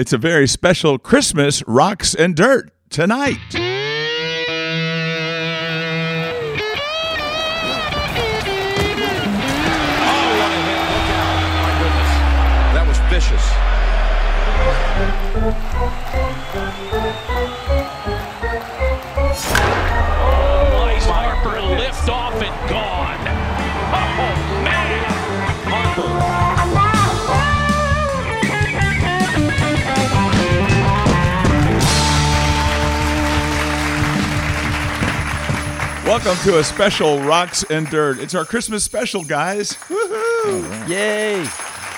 It's a very special Christmas Rocks and Dirt tonight. Oh. That was vicious. Welcome to a special Rocks and Dirt. It's our Christmas special, guys. Woohoo! Yay!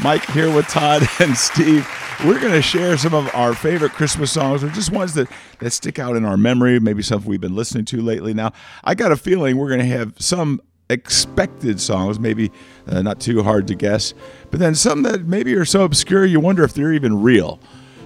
Mike here with Todd and Steve. We're going to share some of our favorite Christmas songs, or just ones that, that stick out in our memory, maybe something we've been listening to lately. Now, I got a feeling we're going to have some expected songs, maybe uh, not too hard to guess, but then some that maybe are so obscure you wonder if they're even real.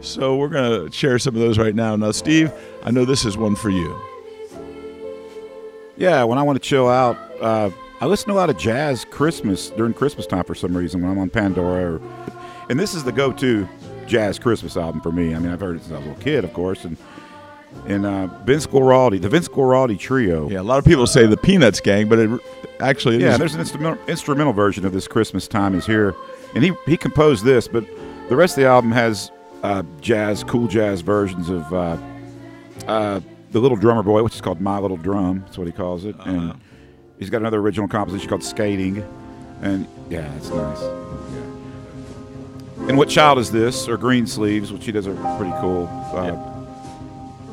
So we're going to share some of those right now. Now, Steve, I know this is one for you. Yeah, when I want to chill out, uh, I listen to a lot of jazz Christmas during Christmas time for some reason when I'm on Pandora. Or, and this is the go-to jazz Christmas album for me. I mean, I've heard it since I was a little kid, of course, and and uh, Vince Guaraldi, the Vince Guaraldi Trio. Yeah, a lot of people say the Peanuts Gang, but it actually Yeah, there's an instrumental, instrumental version of this Christmas time is here, and he he composed this, but the rest of the album has uh, jazz, cool jazz versions of uh, uh, the Little Drummer Boy, which is called My Little Drum. That's what he calls it, and he's got another original composition called Skating, and yeah, it's nice. And what child is this? Or Green Sleeves, which he does a pretty cool uh,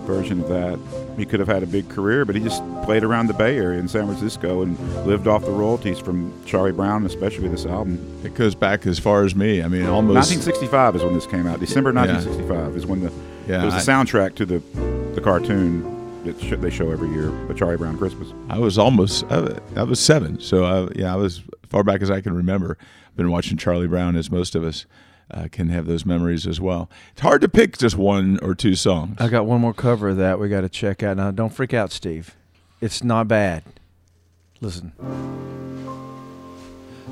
version of that. He could have had a big career, but he just played around the Bay Area in San Francisco and lived off the royalties from Charlie Brown, especially this album. it goes back as far as me. I mean, almost 1965 is when this came out. December 1965 is when the Yeah, it was the soundtrack to the the cartoon that sh- they show every year, the Charlie Brown Christmas. I was almost I, I was seven, so I, yeah, I was far back as I can remember. Been watching Charlie Brown, as most of us uh, can have those memories as well. It's hard to pick just one or two songs. I got one more cover of that we got to check out. Now, don't freak out, Steve. It's not bad. Listen.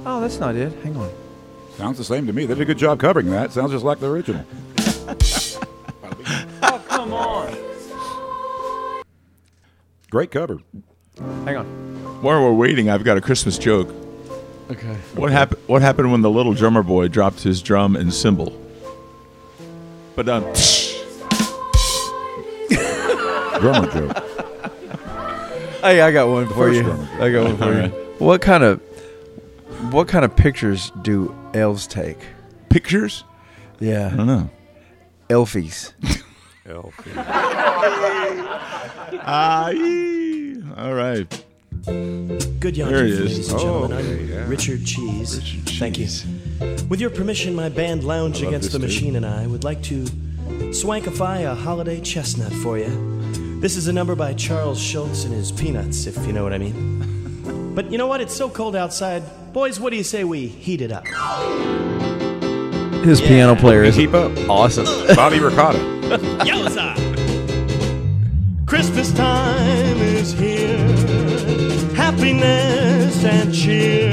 Oh, that's not it. Hang on. Sounds the same to me. They did a good job covering that. Sounds just like the original. Oh, come on. Great cover. Hang on. While we're waiting, I've got a Christmas joke. Okay. What happened? What happened when the little drummer boy dropped his drum and cymbal? But um, Drummer joke. Hey, I got one for First you. drummer. I got one for you. What kind of what kind of pictures do elves take? pictures? Yeah. I Yeah, don't know. elfies. Ah, yee. all right. Good yonder, There he is. ladies and Oh, gentlemen. okay, I'm yeah. Richard Cheese. Richard Thank you. With your permission, my band Lounge Against this the dude. Machine and I would like to swankify a holiday chestnut for you. This is a number by Charles Schulz and his Peanuts, if you know what I mean. But you know what? It's so cold outside. Boys, what do you say we heat it up? His piano player is Keep up. awesome. Bobby Ricotta. Yowza! Christmas time is here. Happiness and cheer.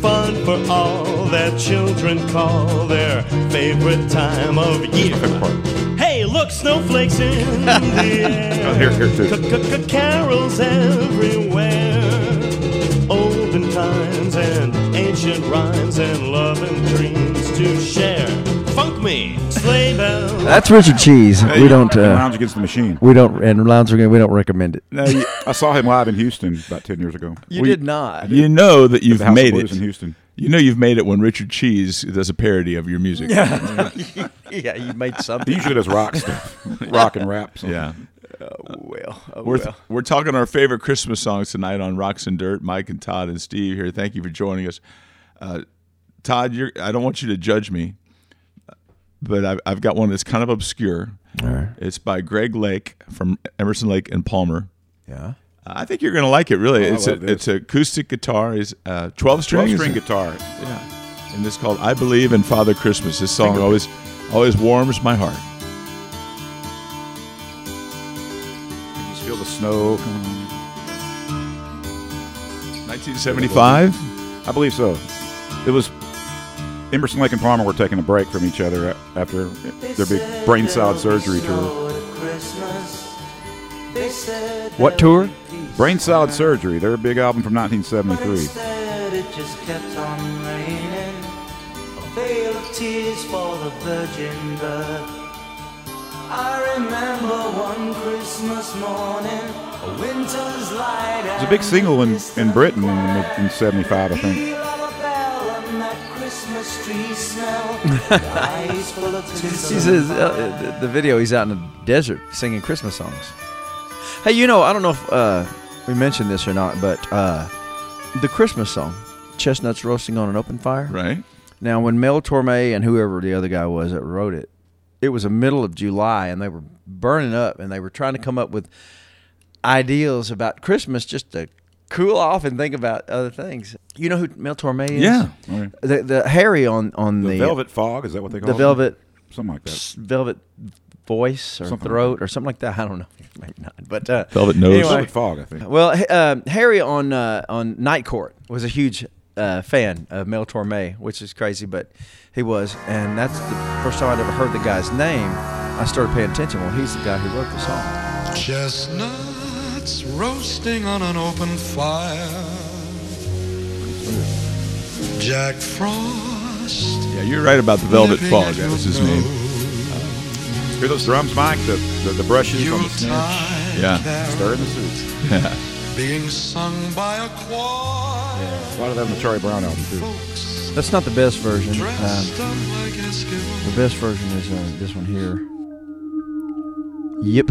Fun for all that children call their favorite time of year. Hey, look, snowflakes in the air. Oh, here, here, too. Carols everywhere. That's Richard Cheese. We don't. Uh, Lounge Against the Machine. we don't. And Lounge Again, we don't recommend it. Now you, I saw him live in Houston about 10 years ago. You We- did not. you know that you've House made of Blues it. in Houston. You know you've made it when Richard Cheese does a parody of your music. Yeah. yeah, you made He something. usually does rock stuff, rock and rap. so- yeah. well, oh, We're, well. we're talking our favorite Christmas songs tonight on Rocks and Dirt. Mike and Todd and Steve here. Thank you for joining us. Uh, Todd, you're, I don't want you to judge me, but I've, I've got one that's kind of obscure. All right. It's by Greg Lake from Emerson Lake and Palmer. Yeah. I think you're going to like it. Really, Oh, it's a, this. it's acoustic guitar. Is uh, twelve string. 12 string guitar. Yeah, and it's called "I Believe in Father Christmas." This song Think always always warms my heart. You just feel the snow coming on. 1975. I believe so. It was Emerson, Lake, and Palmer were taking a break from each other after their big brain salad surgery tour. What tour? Brain salad surgery, their big album from 1973. It just kept on raining. A veil of tears for the virgin birth. I remember one Christmas morning, a winter's light. It was a big single in, in Britain in, in 75, I think. He says uh, the, the video. He's out in the desert singing Christmas songs. Hey, you know, I don't know if uh, we mentioned this or not, but uh, the Christmas song, "Chestnuts Roasting on an Open Fire." Right. Now, when Mel Torme and whoever the other guy was that wrote it, it was the middle of July, and they were burning up, and they were trying to come up with ideals about Christmas just to cool off and think about other things. You know who Mel Torme is? Yeah. Okay. The, the Harry on on The the, Velvet Fog, is that what they call it? the it? velvet Something like that. velvet voice or Something like throat or something like that. I don't know. Maybe not. But uh, Velvet nose. anyway. Velvet Fog, I think. Well, h- um, Harry on uh, on Night Court was a huge uh, fan of Mel Torme, which is crazy, but he was, and that's the first time I'd ever heard the guy's name. I started paying attention. Well, he's the guy who wrote the song. Chestnuts roasting on an open fire. Jack Frost. Yeah, you're right about the Velvet Fog. at That was his name. nose. Hear those drums, Mike? The, the, the brushes on the snare. Yeah. Stirring the soup. being sung by a choir. A lot of that on the Charlie Brown album, too. That's not the best version. dressed Um, up like Eskimos. the best version is uh, this one here. Yep,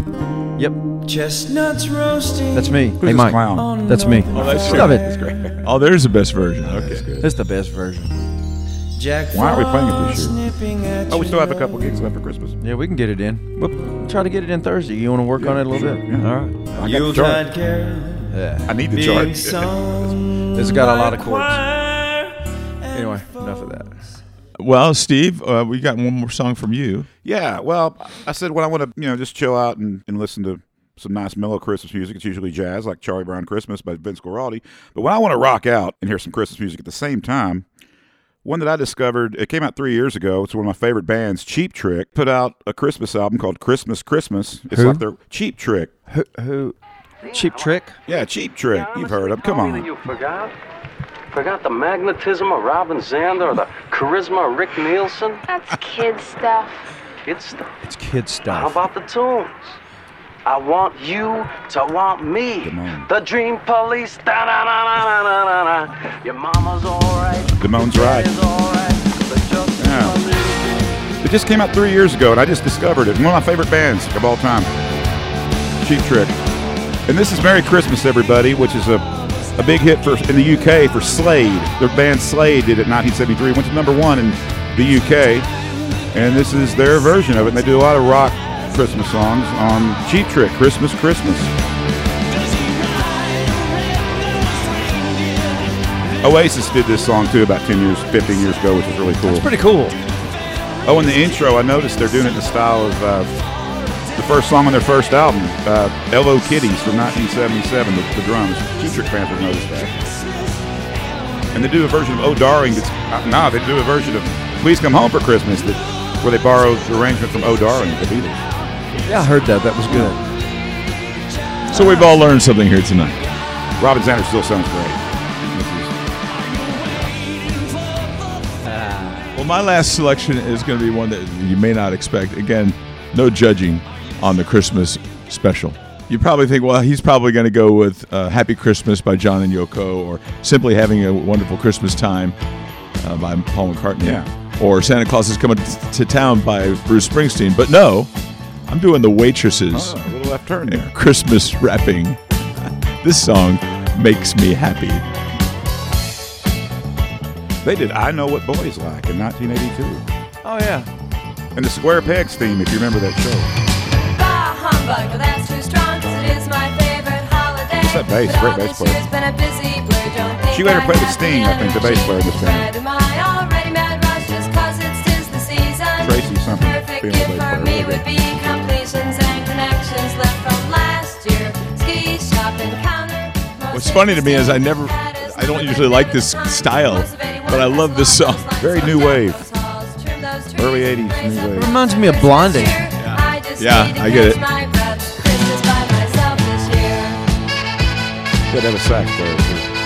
yep, Chestnuts roasting. that's me. Who's hey, this Mike, clown? that's me. Oh, that's Stop great. it. Oh, there's the best version. Okay. That's the best version. Jack Why aren't we playing it this year? Oh, we still have a couple gigs left for Christmas. Yeah, we can get it in. We'll try to get it in Thursday. You want to work on it a little sure, bit? yeah. All right. I got the Yuletide chart. carol Yeah. I need the being chart. sung It's got a lot of chords. choir and Anyway, enough of that. Well, Steve, uh, we got one more song from you. Yeah, well, I said when I want to, you know, just chill out and, and listen to some nice mellow Christmas music. It's usually jazz, like Charlie Brown Christmas by Vince Guaraldi. But when I want to rock out and hear some Christmas music at the same time, one that I discovered, it came out three years ago. It's one of my favorite bands, Cheap Trick, put out a Christmas album called Christmas Christmas. It's Who? like their Cheap Trick. Who? who cheap trick? Yeah, Cheap Trick. You've heard of them. Come Tell me that on. You forgot? Forgot the magnetism of Robin Zander or the charisma of Rick Nielsen? That's kid stuff. It's stuff. It's kid stuff. How about the tunes? I want you to want me. The Dream Police. Da da da da da da da. Your mama's alright. Damone's Your right. daddy's alright. But just Yeah. It just came out three years ago, and I just discovered it. One of my favorite bands of all time, Cheap Trick. And this is Merry Christmas, everybody, which is a, a big hit for in the UK for Slade. Their band Slade did it in 1973, went to number one in the UK, and this is their version of it. And they do a lot of rock Christmas songs on Cheap Trick, Christmas, Christmas. Oasis did this song too about 10 years, 15 years ago, which is really cool. It's pretty cool. Oh, in the intro, I noticed they're doing it in the style of uh, the first song on their first album, uh, ELO Kiddies from 1977, the, the drums. Cheap Trick fans will notice that. And they do a version of Oh Darling that's, uh, nah, they do a version of Please Come Home for Christmas that, where they borrowed the arrangement from Oh Darling, the Beatles. Yeah, I heard that. That was good. So we've all learned something here tonight. Robin Zander still sounds great. Well, my last selection is going to be one that you may not expect. Again, no judging on the Christmas special. You probably think, well, he's probably going to go with uh, Happy Christmas by John and Yoko or Simply Having a Wonderful Christmas Time uh, by Paul McCartney. Yeah. Or Santa Claus is Coming to Town by Bruce Springsteen. But no, I'm doing the waitresses Oh, a little left turn there. Christmas Wrapping. this song makes me happy. They did I Know What Boys Like in 1982. Oh yeah. And the Square Pegs theme, if you remember that show. Bah humbug, that's too strong that bass? Great bass player. year's been a busy blur, don't think She later played with Sting, I think, the bass player in this band. Am I already mad rush just 'cause it's tis the season? Tracy something, Perfect gift bass for player, me would be completions and connections left from last year. Ski shop and counter. What's funny to me is I never- I don't usually like this style but I love this song. Very new wave. Early 80s new wave. It Reminds me of Blondie. Yeah, I get it. Could have a sax player too.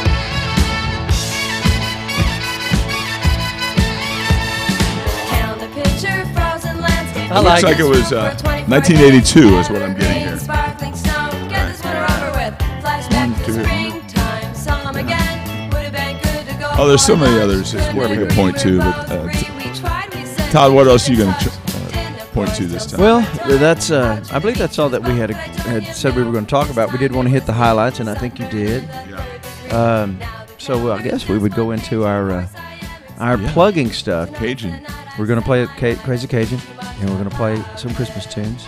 I Looks like it was uh, 1982 is what I'm getting here. Oh, there's so many others as well we could point to. But, uh, t- Todd, what else are you going to point to this time? Well, that's uh, I believe that's all that we had had said we were going to talk about. We did want to hit the highlights, and I think you did. Yeah. Um, so I guess we would go into our uh, our plugging stuff. Cajun. We're going to play Ca- Crazy Cajun, and we're going to play some Christmas tunes.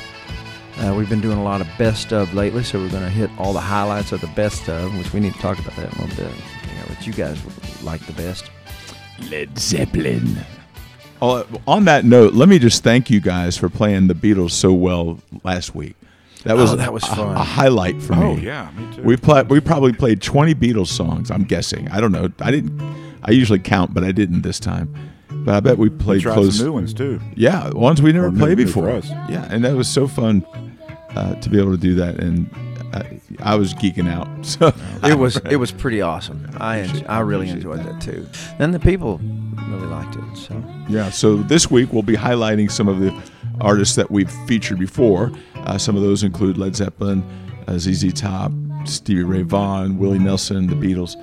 Uh, we've been doing a lot of best of lately, so we're going to hit all the highlights of the best of, which we need to talk about that in a little bit. You know, what you guys like the best. Led Zeppelin. Oh, on that note, let me just thank you guys for playing the Beatles so well last week. That was Oh, that was a- fun. A, highlight for me. Oh, yeah, me too. We played. We probably played twenty Beatles songs. I'm guessing. I don't know. I didn't. I usually count, but I didn't this time. But I bet we played tried close. some new ones too. Yeah, ones we never Or new- played new for before. us. Yeah, and that was so fun uh, to be able to do that, and I, I was geeking out. So It was it was pretty awesome. I I really enjoyed that too. And the people really liked it. So Yeah, so this week we'll be highlighting some of the artists that we've featured before. Uh, some of those include Led Zeppelin, uh, ZZ Top, Stevie Ray Vaughan, Willie Nelson, the Beatles.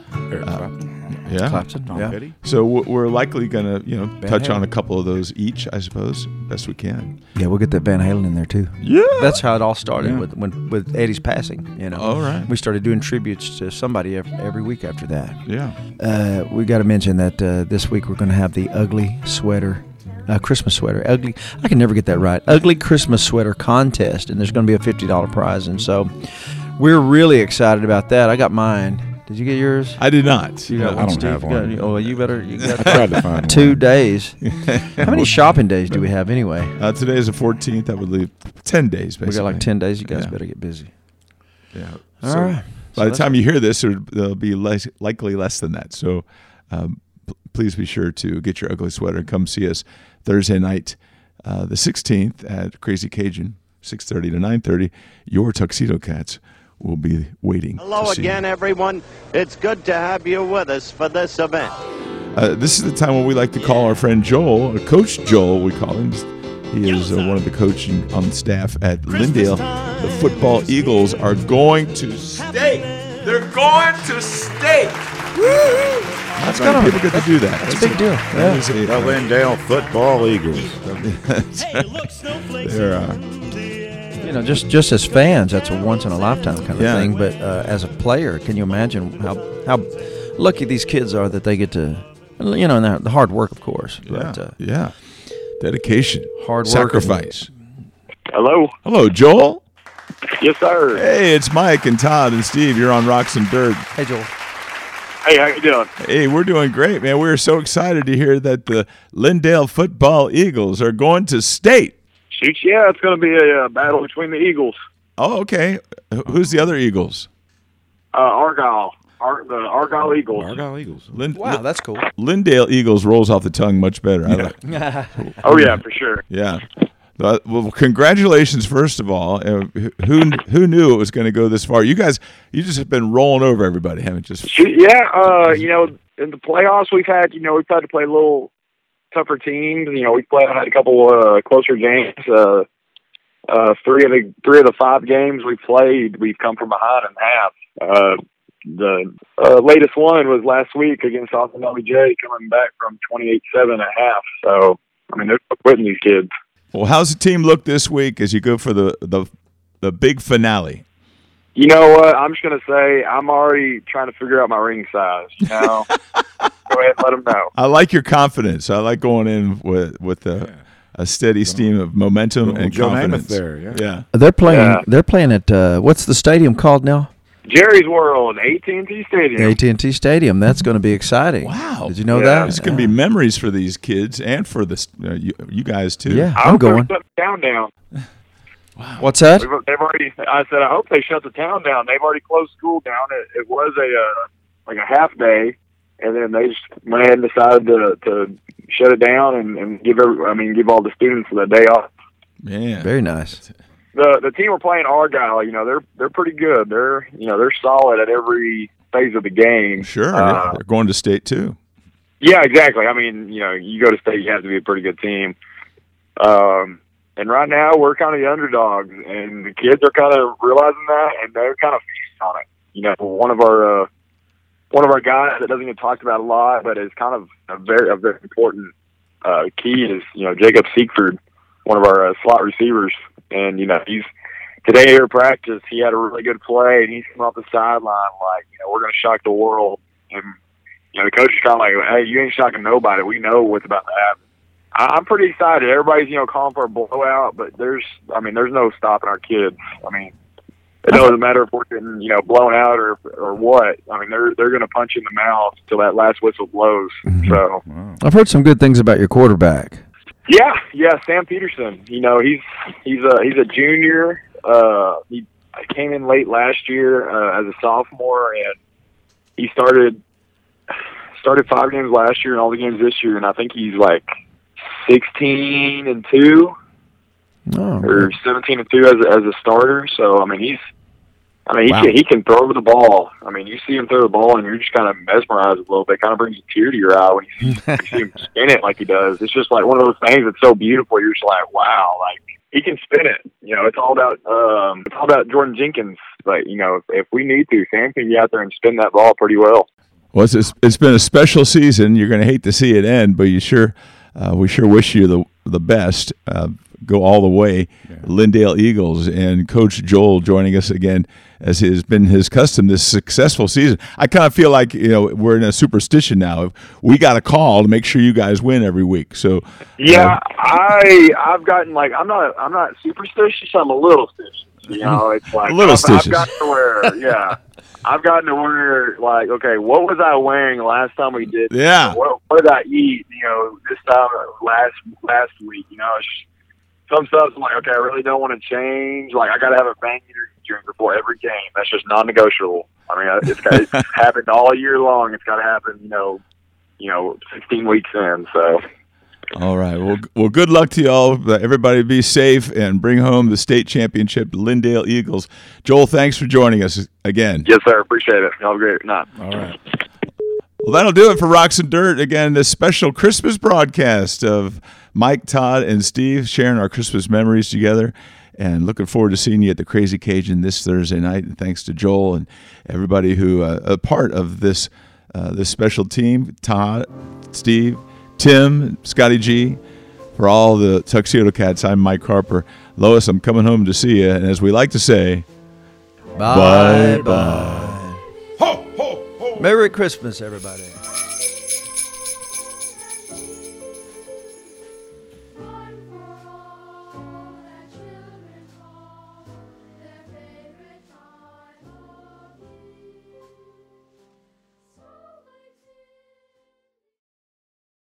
Uh. Yeah. Clapton, Tom yeah. Petty. So we're likely going to, you know, touch Halen. on a couple of those each, I suppose, best we can. Yeah, we'll get that Van Halen in there too. Yeah. That's how it all started Yeah. with when with Eddie's passing. You know, All right. We started doing tributes to somebody every, every week after that. Yeah. Uh, we got to mention that uh, this week we're going to have the ugly sweater. Uh, Christmas sweater, ugly. I can never get that right. Ugly Christmas sweater contest, and there's going to be a fifty dollar prize, and so we're really excited about that. I got mine. Did you get yours? I did not. You got I one, don't Steve? have You got- one. oh, you better. You got I tried to find two one. days. How many shopping days do we have anyway? Uh, today is the 14th. That would leave 10 days, basically. We got like ten days. You guys Yeah. better get busy. Yeah. All So right. By the time you hear this, there- there'll be less, likely less than that. So um, p- please be sure to get your ugly sweater and come see us Thursday night, uh, the 16th at Crazy Cajun, 6:30 to 9:30. Your Tuxedo Cats will be waiting. Hello again, you. everyone. It's good to have you with us for this event. Uh, this is the time when we like to call our friend Joel, or Coach Joel, we call him. He is uh, one of the coaching on staff at Lindale. The football Eagles are going to state. They're going to state. That's kinda- kind of people get to do that. That's a big deal. That Yeah. is a- The Lindale Football Eagles. They're, uh, You know, just just as fans, that's a once in a lifetime kind of Yeah. thing. But uh, as a player, can you imagine how how lucky these kids are that they get to, you know, and the- the hard work, of course. But yeah, uh, yeah. Dedication, Hard work sacrifice. Hello. Hello, Joel. Yes, sir. Hey, it's Mike and Todd and Steve. You're on Rocks and Dirt. hey, Joel. Hey, how you doing? Hey, we're doing great, man. We're so excited to hear that the Lindale Football Eagles are going to state. Shoot, yeah, it's going to be a, uh battle between the Eagles, Oh, okay. Who's the other Eagles? uh, Argyle, Ar- the Argyle Eagles. Argyle Eagles. Lind- Wow, that's cool. Lindale Eagles rolls off the tongue much better. I like- Oh yeah, for sure. yeah. Well, congratulations, first of all. Uh, who who knew it was going to go this far? You guys, you just have been rolling over everybody, haven't you? Just yeah, uh, you know, in the playoffs we've had, you know, we've had to play a little tougher teams. You know, we've played had a couple uh, closer games. Uh, uh, three of the three of the five games we played, we've come from behind in half. Uh, the uh, latest one was last week against Austin LBJ, coming back from twenty-eight-seven at half. So, I mean, they're quitting these kids. well, how's the team look this week as you go for the the the big finale? You know what? I'm just gonna say I'm already trying to figure out my ring size. You know, go ahead, and let them know. I like your confidence. I like going in with with a, a steady stream of momentum Little and Joe Namath confidence. there, yeah. yeah. They're playing. Yeah. They're playing at uh, what's the stadium called now? Jerry's World, AT&T Stadium. AT and T Stadium. That's going to be exciting. Wow. Did you know Yeah. that? It's going to be memories for these kids and for the uh, you, you guys too. Yeah, I I'm hope they going. shut the town down. What's that? We've, they've already. I said I hope they shut the town down. They've already closed school down. It, it was a uh, like a half day, and then they just went ahead and decided to to shut it down and, and give every, I mean give all the students the day off. Yeah, Very nice. The the team we're playing Argyle, you know, they're they're pretty good. They're you know they're solid at every phase of the game. Sure, Uh, they're going to state too. Yeah, exactly. I mean, you know, you go to state, you have to be a pretty good team. Um, and right now, we're kind of the underdogs, and the kids are kind of realizing that, and they're kind of feasting on it. You know, one of our uh, one of our guys that doesn't get talked about a lot, but is kind of a very a very important uh, key is you know Jacob Siegford, one of our uh, slot receivers, and you know he's today here at practice he had a really good play, and he's come off the sideline like you know we're to shock the world, and you know, the coach is kind of like, hey, you ain't shocking nobody. We know what's about to happen. I- I'm pretty excited. Everybody's, you know, calling for a blowout, but there's, I mean, there's no stopping our kids. I mean, it doesn't matter if we're getting, you know, blown out or or what. I mean, they're they're going to punch you in the mouth till that last whistle blows. So, I've heard some good things about your quarterback. yeah, yeah, Sam Peterson. You know, he's he's a he's a junior. Uh, he came in late last year uh, as a sophomore, and he started started five games last year and all the games this year, and I think he's like sixteen and two Oh, or seventeen and two as a, as a starter. So I mean, he's I mean he Wow. can he can throw the ball. I mean, you see him throw the ball, and you're just kind of mesmerized a little bit. Kind of brings a tear to your eye when you see, you see him spin it like he does. It's just like one of those things that's so beautiful. You're just like, wow, like he can spin it. You know, it's all about um, it's all about Jordan Jenkins. But you know, if, if we need to, Sam can get out there and spin that ball pretty well. Well, it's, it's been a special season. You're going to hate to see it end, but you sure, uh, we sure wish you the the best. Uh, go all the way, Lindale Eagles, and Coach Joel joining us again as has been his custom this successful season. I kind of feel like you know we're in a superstition now. We got a call to make sure you guys win every week. So Yeah, I I've gotten like I'm not I'm not superstitious. I'm a little stitious. You know, it's like A little I've. I've gotten to where yeah, I've gotten to where like okay, what was I wearing last time we did? Yeah. What, what did I eat? You know, this time last last week. You know, some stuff I'm like okay, I really don't want to change. Like I got to have a bang energy drink before every game. That's just non-negotiable. I mean, it's got it's happened all year long. It's got to happen. You know, you know, 16 weeks in. So. All right. Well, well, good luck to y'all. Everybody be safe and bring home the state championship, Lindale Eagles. Joel, thanks for joining us again. Yes, sir. Appreciate it. Y'all have a great night. All right. Well, that'll do it for Rocks and Dirt. Again, this special Christmas broadcast of Mike, Todd, and Steve sharing our Christmas memories together. And looking forward to seeing you at the Crazy Cajun this Thursday night. And thanks to Joel and everybody who uh, a part of this uh, this special team, Todd, Steve, Tim, Scotty G, for all the Tuxedo Cats. I'm Mike Harper. Lois, I'm coming home to see you. And as we like to say, Bye bye. Ho ho ho! Merry Christmas, everybody.